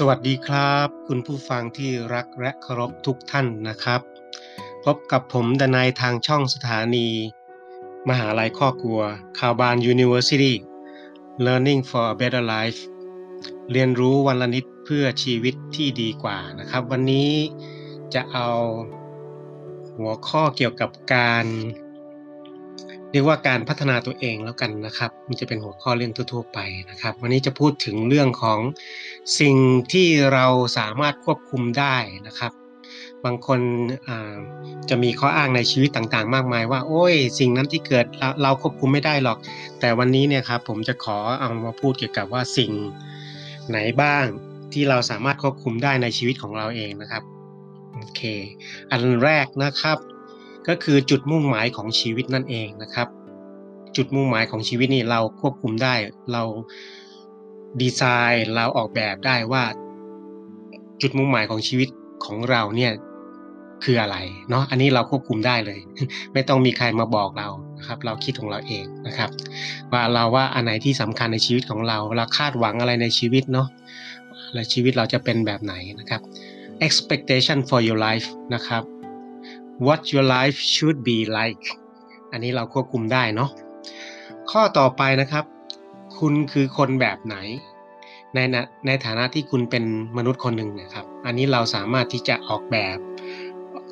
สวัสดีครับ คุณผู้ฟังที่รักและเคารพทุกท่านนะครับ พบกับผมดนายทางช่องสถานี มหาลัยข้อกลัวคาวบาน University Learning for a Better Life เรียนรู้วันละนิดเพื่อชีวิตที่ดีกว่านะครับ วันนี้จะเอาหัวข้อเกี่ยวกับการ เรียกว่าการพัฒนาตัวเองแล้วกันนะครับ มันจะเป็นหัวข้อเรื่องทั่วๆไปนะครับ วันนี้จะพูดถึงเรื่องของสิ่งที่เราสามารถควบคุมได้นะครับ บางคนจะมีข้ออ้างในชีวิตต่างๆ มากมายว่า โอ้ย สิ่งนั้นที่เกิดเราควบคุมไม่ได้หรอก แต่วันนี้เนี่ยครับผมจะขอเอามาพูดเกี่ยวกับว่าสิ่งไหนบ้างที่เราสามารถควบคุมได้ในชีวิตของเราเองนะครับโอเค อันแรกนะครับ ก็คือจุดมุ่งหมายของชีวิตนั่นเองนะครับ จุดมุ่งหมายของชีวิตนี่เราควบคุมได้เราดีไซน์เราออกแบบได้ว่า จุดมุ่งหมายของชีวิตของเราเนี่ยคืออะไรเนาะอันนี้เราควบคุมได้เลย ไม่ต้องมีใครมาบอกเรานะครับ เราคิดของเราเองนะครับ ว่าเราว่าอันไหนที่สำคัญในชีวิตของเราเราคาดหวังอะไรในชีวิตเนาะและชีวิตเราจะเป็นแบบไหนนะครับ expectation for your life นะครับ what your life should be like อันนี้เราควบคุมได้เนาะข้อต่อไปนะครับ คุณคือคนแบบไหน ในในฐานะที่คุณเป็นมนุษย์คนหนึ่งนะครับ อันนี้เราสามารถที่จะออกแบบ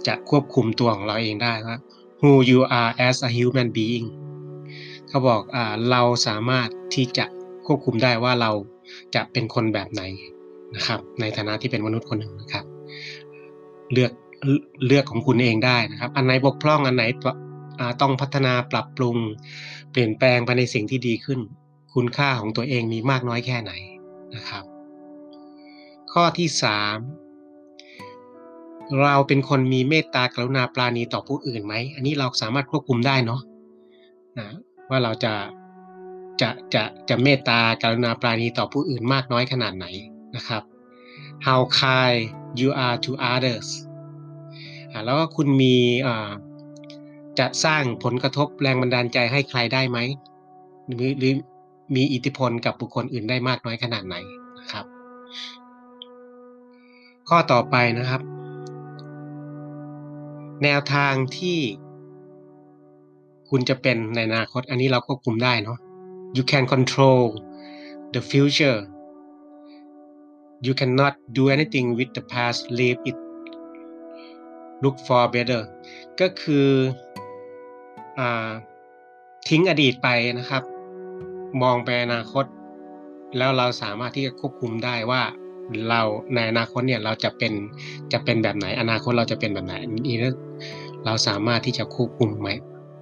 จะควบคุมตัวของเราเองได้ว่า who you are as a human being เขาบอกอ่าเราสามารถที่จะควบคุมได้ว่าเราจะเป็นคนแบบไหนนะครับ ในฐานะที่เป็นมนุษย์คนหนึ่งนะครับ เลือก เลือกของคุณเองได้นะครับ อันไหนบกพร่องอันไหนต้องพัฒนาปรับปรุง เปลี่ยนแปลงไปในสิ่งที่ดีขึ้น คุณค่าของตัวเองมีมากน้อยแค่ไหนนะครับ ข้อที่สามเราเป็นคนมีเมตตากรุณาปราณีต่อผู้อื่นไหม อันนี้เราสามารถควบคุมได้เนาะนะว่าเราจะจะจะจะเมตตากรุณาปราณีต่อผู้อื่นมากน้อยขนาดไหนนะครับ How kind you are to others แล้วก็คุณมีจะสร้างผลกระทบแรงบันดาลใจให้ใครได้ไหมหรือหรือมีอิทธิพลกับบุคคลอื่นได้มากน้อยขนาดไหนนะครับ ข้อต่อไปนะครับ แนวทางที่คุณจะเป็นในอนาคต อันนี้เราควบคุมได้เนาะ you can control the future you cannot do anything with the past leave it look for better ก็คืออทิ้งอดีตไปนะครับ มองไปอนาคต แล้วเราสามารถที่จะควบคุมได้ว่าเราในอนาคตเนี่ยเราจะเป็นจะเป็นแบบไหน อนาคตเราจะเป็นแบบไหนนี่เราสามารถที่จะควบคุมไหม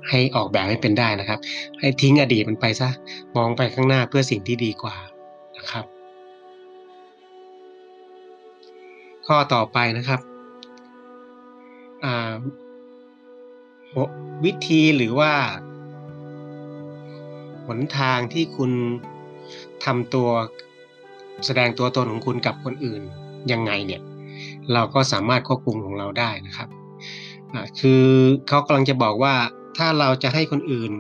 ให้ออกแบบให้เป็นได้นะครับ ให้ทิ้งอดีตมันไปซะมองไปข้างหน้าเพื่อสิ่งที่ดีกว่านะครับ ข้อต่อไปนะครับ วิธีหรือว่า หนทางที่คุณทำตัวแสดงตัวตนของคุณกับคนอื่นยังไงเนี่ย เราก็สามารถควบคุมของเราได้นะครับคือเขากำลังจะบอกว่าถ้าเราจะให้คนอื่น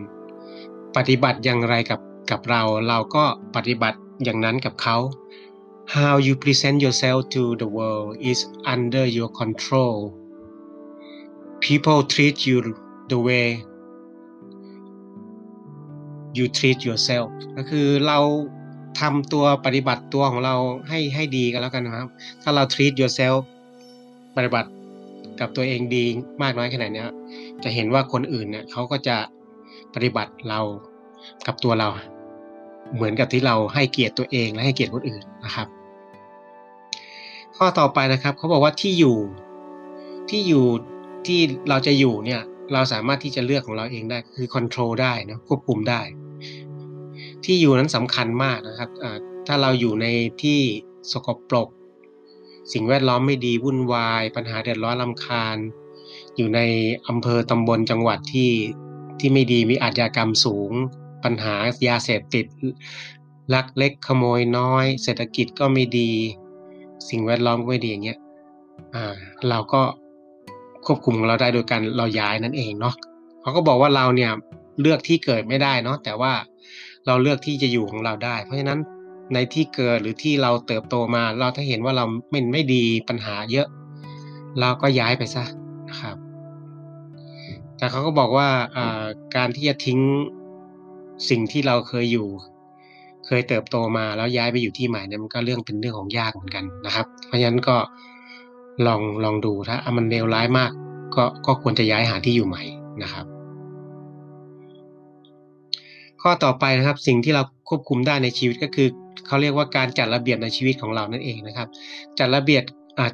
ปฏิบัติอย่างไรกับกับเรา เราก็ปฏิบัติอย่างนั้นกับเขา How you present yourself to the world is under your control people treat you the way you treat yourself ก็คือเราทำตัวปฏิบัติตัวของเราให้ให้ดีกันแล้วกันนะครับ ถ้าเรา treat yourself ปฏิบัติกับตัวเองดีมากน้อยขนาดนี้จะเห็นว่าคนอื่นเนี่ยเขาก็จะปฏิบัติเรากับตัวเรา เหมือนกับที่เราให้เกียรติตัวเองและให้เกียรติคนอื่นนะครับ ข้อต่อไปนะครับเขาบอกว่าที่อยู่ที่อยู่ ที่เราจะอยู่เนี่ย เราสามารถที่จะเลือกของเราเองได้ คือคอนโทรลได้นะควบคุมได้ ที่อยู่นั้นสำคัญมากนะครับถ้าเราอยู่ในที่สกปรก สิ่งแวดล้อมไม่ดีวุ่นวาย ปัญหาเดือดร้อนลำคาญ อยู่ในอำเภอตำบลจังหวัดที่ที่ไม่ดีมีอาชญากรรมสูง ปัญหายาเสพติดลักเล็กขโมยน้อย เศรษฐกิจก็ไม่ดี สิ่งแวดล้อมก็ไม่ดีอย่างเงี้ยเราก็ ควบคุมของเราได้โดยการเราย้ายนั่นเองเนาะเขาก็บอกว่าเราเนี่ยเลือกที่เกิดไม่ได้เนาะแต่ว่าเราเลือกที่จะอยู่ของเราได้ เพราะฉะนั้นในที่เกิดหรือที่เราเติบโตมา เราถ้าเห็นว่าเราไม่ไม่ดีปัญหาเยอะ เราก็ย้ายไปซะนะครับ แต่เขาก็บอกว่าการที่จะทิ้งสิ่งที่เราเคยอยู่ เคยเติบโตมาแล้วย้ายไปอยู่ที่ใหม่เนี่ยมันก็เรื่องเป็นเรื่องของยากเหมือนกันนะครับ เพราะฉะนั้นก็ ลองลองดูถ้ามันเลวร้ายมาก ก็ก็ควรจะย้ายหาที่อยู่ใหม่นะครับ ข้อต่อไปนะครับสิ่งที่เราควบคุมได้ในชีวิตก็คือเขาเรียกว่าการจัดระเบียบในชีวิตของเรานั่นเองนะครับ จัดระเบียบ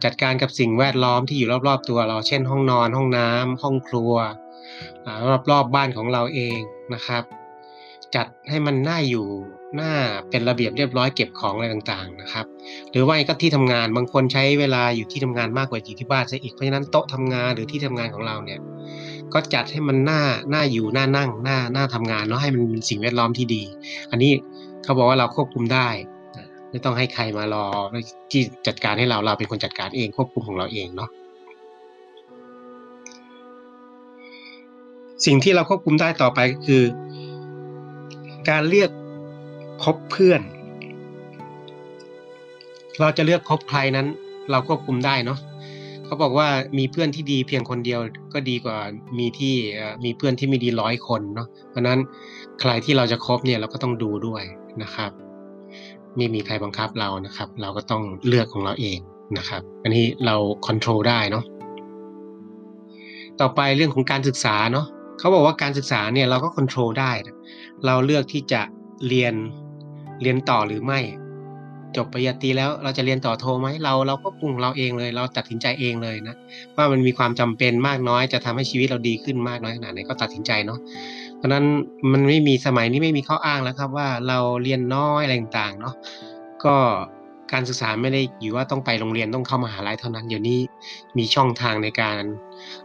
จัดการกับสิ่งแวดล้อมที่อยู่รอบๆ ตัวเรา เช่น ห้องนอน ห้องน้ำห้องครัวรอบๆบบ้านของเราเองนะครับ จัดให้มันน่าอยู่ หน่าเป็นระเบียบเรียบร้อยเก็บของอะไรต่างๆนะครับ หรือว่าก็ที่ทำงานบางคนใช้เวลาอยู่ที่ทำงานมากกว่าอยู่ที่บ้านซะอีกเพราะฉะนั้นโต๊ะทำงานหรือที่ทำงานของเราเนี่ยก็จัดให้มันหน่าหน่าอยู่หน่านั่งหน่าหน่าทำงานเนาะให้มันเป็นสิ่งแวดล้อมที่ดี อันนี้เขาบอกว่าเราควบคุมได้ไม่ต้องให้ใครมารอที่จัดการให้เราเราเป็นคนจัดการเองควบคุมของเราเองเนาะสิ่งที่เราควบคุมได้ต่อไปก็คือ การเลือก คบเพื่อน เราจะเลือกคบใครนั้น เราควบคุมได้เนาะเขาบอกว่ามีเพื่อนที่ดีเพียงคนเดียวก็ดีกว่ามีที่มีเพื่อนที่ไม่ดีร้อยคนเนาะเพราะนั้นใครที่เราจะคบเนี่ยเราก็ต้องดูด้วยนะครับไม่มีใครบังคับเรานะครับ เราก็ต้องเลือกของเราเองนะครับ อันนี้เราควบคุมได้เนาะต่อไปเรื่องของการศึกษาเนาะเขาบอกว่าการศึกษาเนี่ยเราก็ควบคุมได้ เราเลือกที่จะเรียน เรียนต่อหรือไม่ จบปริญญาตรีแล้วเราจะเรียนต่อโทไหมเราเราก็ปรุงเราเองเลย เราตัดสินใจเองเลยนะว่ามันมีความจำเป็นมากน้อยจะทำให้ชีวิตเราดีขึ้นมากน้อยขนาดไหนก็ตัดสินใจเนาะเพราะนั้นมันไม่มีสมัยนี้ไม่มีข้ออ้างแล้วครับว่าเราเรียนน้อยอะไรต่างๆเนาะก็การศึกษาไม่ได้อยู่ว่าต้องไปโรงเรียนต้องเข้ามหาลัยเท่านั้นเดี๋ยวนี้มีช่องทางในการ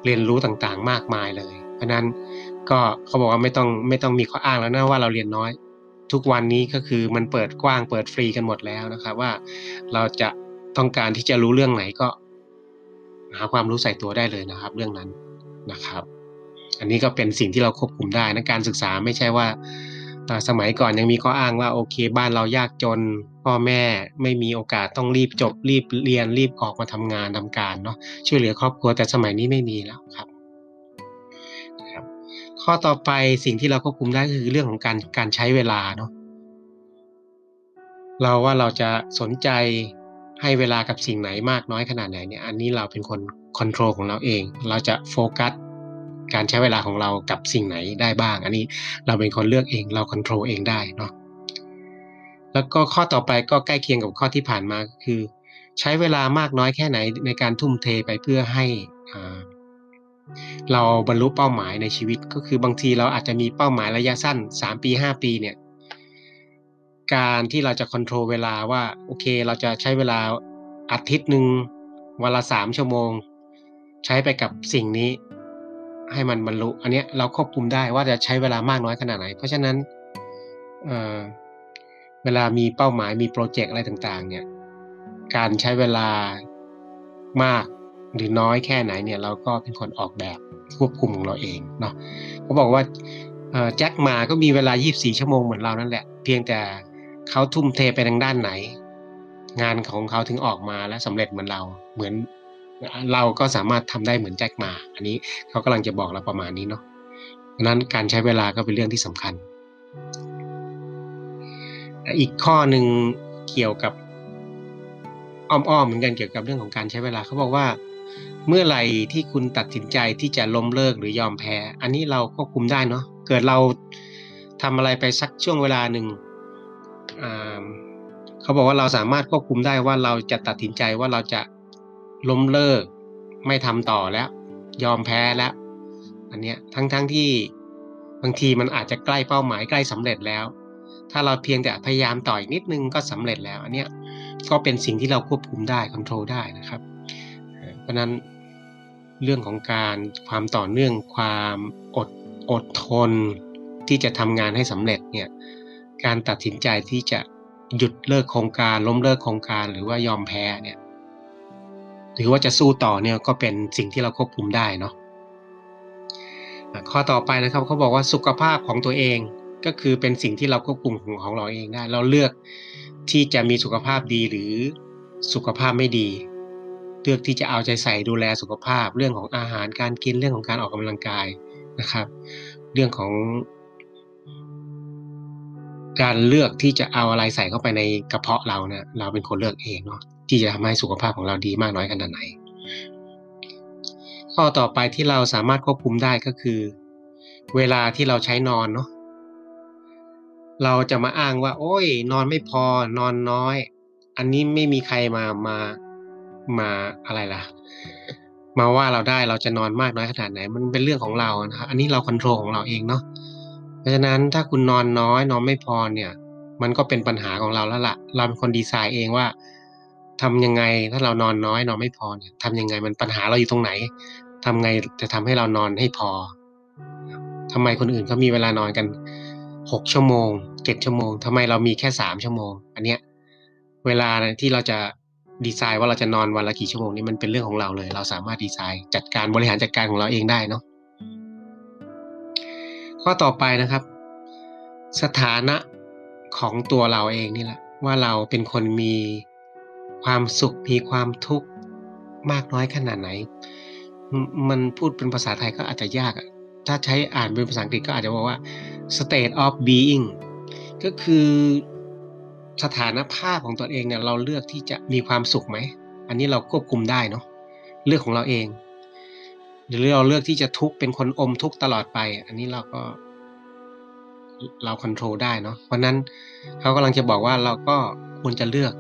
เรียนรู้ต่างๆ มากมายเลย เพราะนั้นก็เขาบอกว่าไม่ต้องไม่ต้องมีข้ออ้างแล้วนะว่าเราเรียนน้อย ทุกวันนี้ก็คือมันเปิดกว้างเปิดฟรีกันหมดแล้วนะครับว่าเราจะต้องการที่จะรู้เรื่องไหนก็ หาความรู้ใส่ตัวได้เลยนะครับ เรื่องนั้นนะครับ อันนี้ก็เป็นสิ่งที่เราควบคุมได้นะการศึกษาไม่ใช่ว่าสมัยก่อนยังมีข้ออ้างว่าโอเค บ้านเรายากจน พ่อแม่ไม่มีโอกาสต้องรีบจบ รีบเรียนรีบออกมาทำงานทำการเนาะช่วยเหลือครอบครัวแต่สมัยนี้ไม่มีแล้วครับ ข้อต่อไปสิ่งที่เราควบคุมได้คือเรื่องของการการใช้เวลาเนาะเราว่าเราจะสนใจให้เวลากับสิ่งไหนมากน้อยขนาดไหนเนี่ยอันนี้เราเป็นคนคอนโทรลของเราเอง เราจะโฟกัสการใช้เวลาของเรากับสิ่งไหนได้บ้าง อันนี้เราเป็นคนเลือกเองเราคอนโทรลเองได้เนาะแล้วก็ข้อต่อไปก็ใกล้เคียงกับข้อที่ผ่านมาคือ ใช้เวลามากน้อยแค่ไหนในการทุ่มเทไปเพื่อให้ เราบรรลุเป้าหมายในชีวิตก็คือบางทีเราอาจจะมีเป้าหมายระยะสั้น 3 ปี 5 ปีเนี่ยการที่เราจะควบคุมเวลาว่าโอเค เราจะใช้เวลาอาทิตย์หนึ่งวันละสามชั่วโมง ใช้ไปกับสิ่งนี้ ให้มันบรรลุ อันนี้เราควบคุมได้ว่าจะใช้เวลามากน้อยขนาดไหน เพราะฉะนั้นเเวลามีเป้าหมายมีโปรเจกต์อะไรต่างๆ เนี่ยการใช้เวลามาก หรือน้อยแค่ไหนเนี่ยเราก็เป็นคนออกแบบควบคุมของเราเองเนาะเขาบอกว่าแจ็คมาก็มีเวลา 24 ชั่วโมงเหมือนเรานั่นแหละ เพียงแต่เขาทุ่มเทไปทางด้านไหน งานของเขาถึงออกมาและสำเร็จเหมือนเราเหมือนเราก็สามารถทำได้เหมือนแจ็คมา อันนี้เขากำลังจะบอกเราประมาณนี้เนาะดังนั้นการใช้เวลาก็เป็นเรื่องที่สำคัญ อีกข้อหนึ่งเกี่ยวกับอ้อมๆเหมือนกันเกี่ยวกับเรื่องของการใช้เวลาเขาบอกว่า เมื่อไหร่ที่คุณตัดสินใจที่จะล้มเลิกหรือยอมแพ้ อันนี้เราควบคุมได้เนาะเกิดเราทำอะไรไปสักช่วงเวลาหนึ่งเขาบอกว่าเราสามารถควบคุมได้ว่าเราจะตัดสินใจว่าเราจะล้มเลิก ไม่ทำต่อแล้ว ยอมแพ้แล้ว อันเนี้ยทั้งๆทที่บางทีมันอาจจะใกล้เป้าหมายใกล้สำเร็จแล้ว ถ้าเราเพียงแต่พยายามต่ออีกนิดนึงก็สำเร็จแล้ว อันเนี้ยก็เป็นสิ่งที่เราควบคุมได้ควบคุมได้นะครับ เพราะนั้น เรื่องของการความต่อเนื่องความอดอดทน ที่จะทำงานให้สำเร็จเนี่ยการตัดสินใจที่จะหยุดเลิกโครงการล้มเลิกโครงการหรือว่ายอมแพ้เนี่ยหรือว่าจะสู้ต่อเนี่ยก็เป็นสิ่งที่เราควบคุมได้เนาะข้อต่อไปนะครับเขาบอกว่าสุขภาพของตัวเองก็คือเป็นสิ่งที่เราควบคุมของของเราเองได้ เราเลือกที่จะมีสุขภาพดีหรือสุขภาพไม่ดี เลือกที่จะเอาใจใส่ดูแลสุขภาพ เรื่องของอาหารการกินเรื่องของการออกกำลังกายนะครับ เรื่องของ การเลือกที่จะเอาอะไรใส่เข้าไปในกระเพาะเราเนี่ยเราเป็นคนเลือกเองเนาะที่จะทำให้สุขภาพของเราดีมากน้อยขนาดไหน ข้อต่อไปที่เราสามารถควบคุมได้ก็คือ เวลาที่เราใช้นอนเนาะเราจะมาอ้างว่า โอ้ย นอนไม่พอนอนน้อย อันนี้ไม่มีใครมามา มาอะไรล่ะ มาว่าเราได้เราจะนอนมากน้อยขนาดไหน มันเป็นเรื่องของเรานะครับอันนี้เราควบคุมของเราเองเนาะเพราะฉะนั้นถ้าคุณนอนน้อยนอนไม่พอเนี่ย มันก็เป็นปัญหาของเราแล้วละ่ะ เราเป็นคนดีไซน์เองว่าทำยังไงถ้าเรานอนน้อยนอนไม่พอเนี่ยทำยังไงมันปัญหาเราอยู่ตรงไหนทำไงจะทำให้เรานอนให้พอทำไมคนอื่นเขามีเวลานอนกันหกชั่วโมงเจ็ดชั่วโมงทำไมเรามีแค่สามชั่วโมง อันเนี้ยเวลาที่เราจะ ดีไซน์ว่าเราจะนอนวันละกี่ชั่วโมงนี่มันเป็นเรื่องของเราเลย เราสามารถดีไซน์จัดการบริหารจัดการของเราเองได้เนาะข้อต่อไปนะครับ สถานะของตัวเราเองนี่แหละ ว่าเราเป็นคนมีความสุขมีความทุกข์มากน้อยขนาดไหน มันพูดเป็นภาษาไทยก็อาจจะยากอะถ้าใช้อ่านเป็นภาษาอังกฤษก็อาจจะบอกว่า state of being ก็คือ สถานภาพของตัวเองเนี่ยเราเลือกที่จะมีความสุขไหม อันนี้เราควบคุมได้เนาะเลือกของเราเอง หรือเราเลือกที่จะทุกข์เป็นคนอมทุกข์ตลอดไป อันนี้เราก็ เราควบคุมได้เนาะเพราะนั้นเขากำลังจะบอกว่าเราก็ควรจะเลือก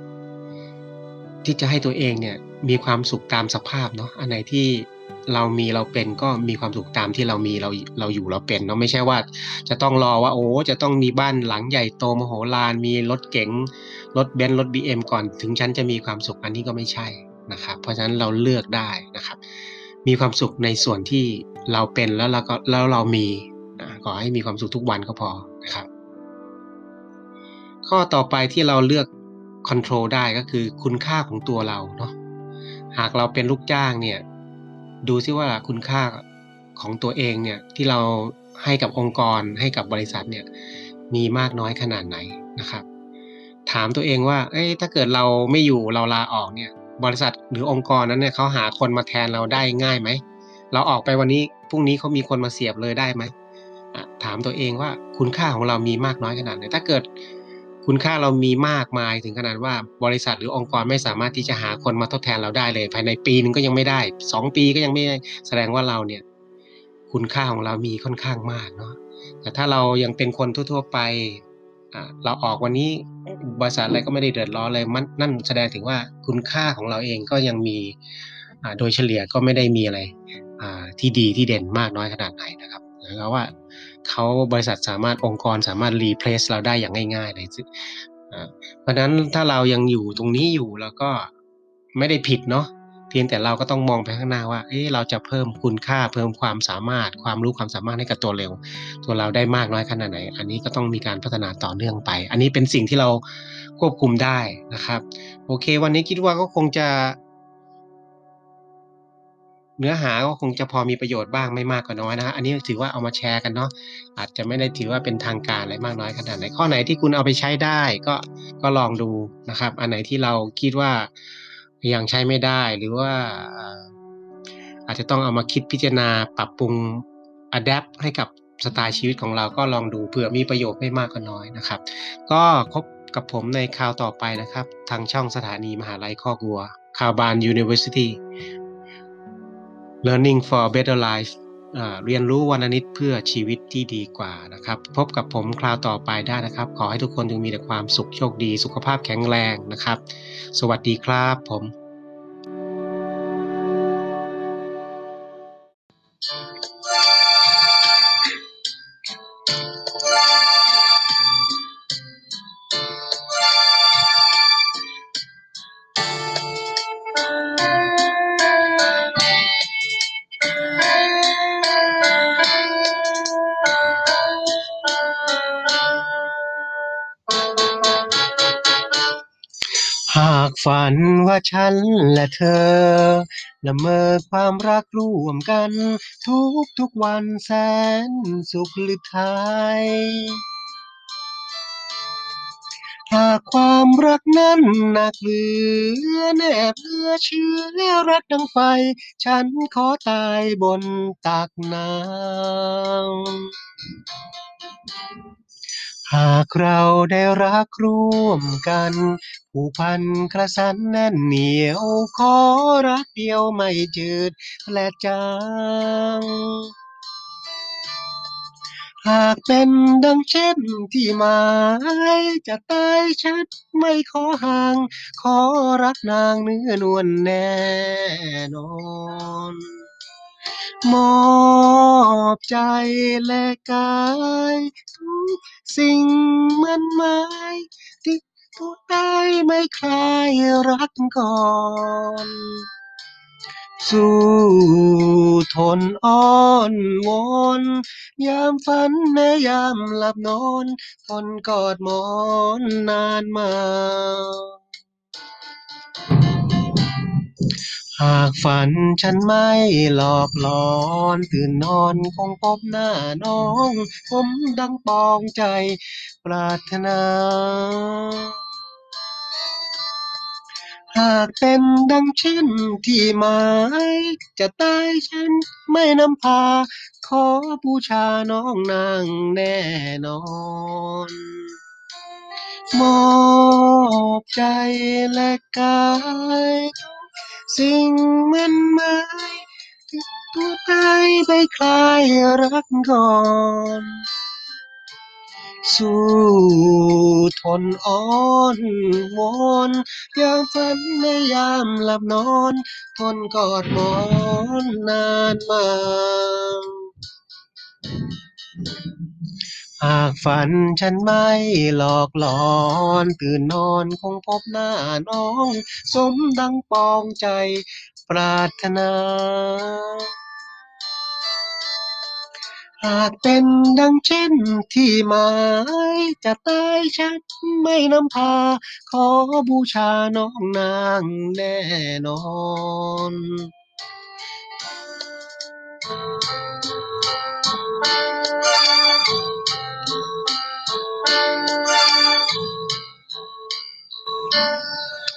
ที่จะให้ตัวเองเนี่ย มีความสุขตามสภาพเนาะอันไหนที่ เรามีเราเป็นก็มีความสุขตามที่เรามีเราเราอยู่เราเป็นเนาะไม่ใช่ว่า จะต้องรอว่าโอ้จะต้องมีบ้านหลังใหญ่โตมโหฬารมีรถเก๋งรถเบนซ์รถบีเอ็มก่อนถึงฉันจะมีความสุขอันนี้ก็ไม่ใช่นะครับ เพราะฉะนั้นเราเลือกได้นะครับ มีความสุขในส่วนที่เราเป็นแล้วเราก็แล้วเรามีนะขอให้มีความสุขทุกวันก็พอนะครับ ข้อต่อไปที่เราเลือก control ได้ก็คือคุณค่าของตัวเราเนาะหากเราเป็นลูกจ้างเนี่ย ดูซิว่าคุณค่าของตัวเองเนี่ยที่เราให้กับองค์กรให้กับบริษัทเนี่ยมีมากน้อยขนาดไหนนะครับ ถามตัวเองว่าเอ้ยถ้าเกิดเราไม่อยู่เราลาออกเนี่ย บริษัทหรือองค์กรนั้นเนี่ยเขาหาคนมาแทนเราได้ง่ายไหมเราออกไปวันนี้พรุ่งนี้เขามีคนมาเสียบเลยได้ไหมถามตัวเองว่าคุณค่าของเรามีมากน้อยขนาดไหนถ้าเกิด คุณค่าเรามีมากมายถึงขนาดว่าบริษัทหรือองค์กรไม่สามารถที่จะหาคนมาทดแทนเราได้เลย ภายในปีนึงก็ยังไม่ได้สองปีก็ยังไม่ได้แสดงว่าเราเนี่ย คุณค่าของเรามีค่อนข้างมากเนาะแต่ถ้าเรายังเป็นคนทั่ว ๆ ไปเราออกวันนี้บริษัทอะไรก็ไม่ได้เดือดร้อนเลยมันนั่นแสดงถึงว่าคุณค่าของเราเองก็ยังมีโดยเฉลี่ยก็ไม่ได้มีอะไรที่ดีที่เด่นมากน้อยขนาดไหนนะครับแล้วว่า เขาบริษัทสามารถองค์กรสามารถรีเพลซเราได้อย่างง่าย ๆ เลยเพราะนั้นถ้าเรายังอยู่ตรงนี้อยู่แล้วก็ไม่ได้ผิดเนาะเพียงแต่เราก็ต้องมองไปข้างหน้าว่า เอ๊เราจะเพิ่มคุณค่าเพิ่มความสามารถ ความรู้ความสามารถให้กับตัวเร็ว ตัวเราได้มากน้อยขนาดไหน อันนี้ก็ต้องมีการพัฒนาต่อเนื่องไป อันนี้เป็นสิ่งที่เราควบคุมได้นะครับ โอเค วันนี้คิดว่าก็คงจะ เนื้อหาก็คงจะพอมีประโยชน์บ้างไม่มากก็น้อยนะฮะอันนี้ถือว่าเอามาแชร์กันเนาะอาจจะไม่ได้ถือว่าเป็นทางการอะไรมากน้อยขนาดไหนข้อไหนที่คุณเอาไปใช้ได้ก็ก็ลองดูนะครับ อันไหนที่เราคิดว่ายังใช้ไม่ได้หรือว่าอาจจะต้องเอามาคิดพิจารณาปรับปรุงอัดแอปให้กับสไตล์ชีวิตของเราก็ลองดูเผื่อมีประโยชน์ไม่มากก็น้อยนะครับ ก็พบกับผมในคราวต่อไปนะครับ ทางช่องสถานีมหาลัยข้อกัวข่าวบาน University Learning for Better Life เรียนรู้วันนิดเพื่อชีวิตที่ดีกว่านะครับ พบกับผมคราวต่อไปได้นะครับ ขอให้ทุกคนจงมีแต่ความสุขโชคดี สุขภาพแข็งแรงนะครับ สวัสดีครับผม หากฝันว่าฉันและเธอละเมอความรักร่วมกัน ทุกทุกวันแสนสุขหรือไทยหากความรักนั้นหนักเหลือแนบเหลือเชื่อและรักดังไฟ ฉันขอตายบนตักน้ำ หากเราได้รักร่วมกัน ผูกพันกระสันแน่นเหนียว ขอรักเดียวไม่จืดและจางหากเป็นดังเช่นที่หมายจะตายชัดไม่ขอห่าง ขอรักนางเนื้อนวลแน่นอน มอบใจและกายทุกสิ่งมันหมายที่ผู้ใดไม่คลายรักก่อนสู้ทนอ้อนวอนยามฝันแม้ยามหลับนอน ทนกอดหมอนนานมา หากฝันฉันไม่หลอกหลอน ตื่นนอนคงพบหน้าน้อง ผมดังปองใจปรารถนา หากเป็นดังเช่นที่หมาย จะตายฉันไม่นำพา ขอบูชาน้องนางแน่นอนมอบใจและกาย สิ่งมันหมายถึงตัวตายไปคลายรักก่อนสู้ทนอ้อนวอนยามฝันในยามหลับนอน ทนกอดหมอนนานมา หากฝันฉันไม่หลอกหลอน ตื่นนอนคงพบหน้าน้อง สมดังปองใจปรารถนา หากเป็นดังเช่นที่หมาย จะตายชัดไม่นำพา ขอบูชาน้องนางแน่นอน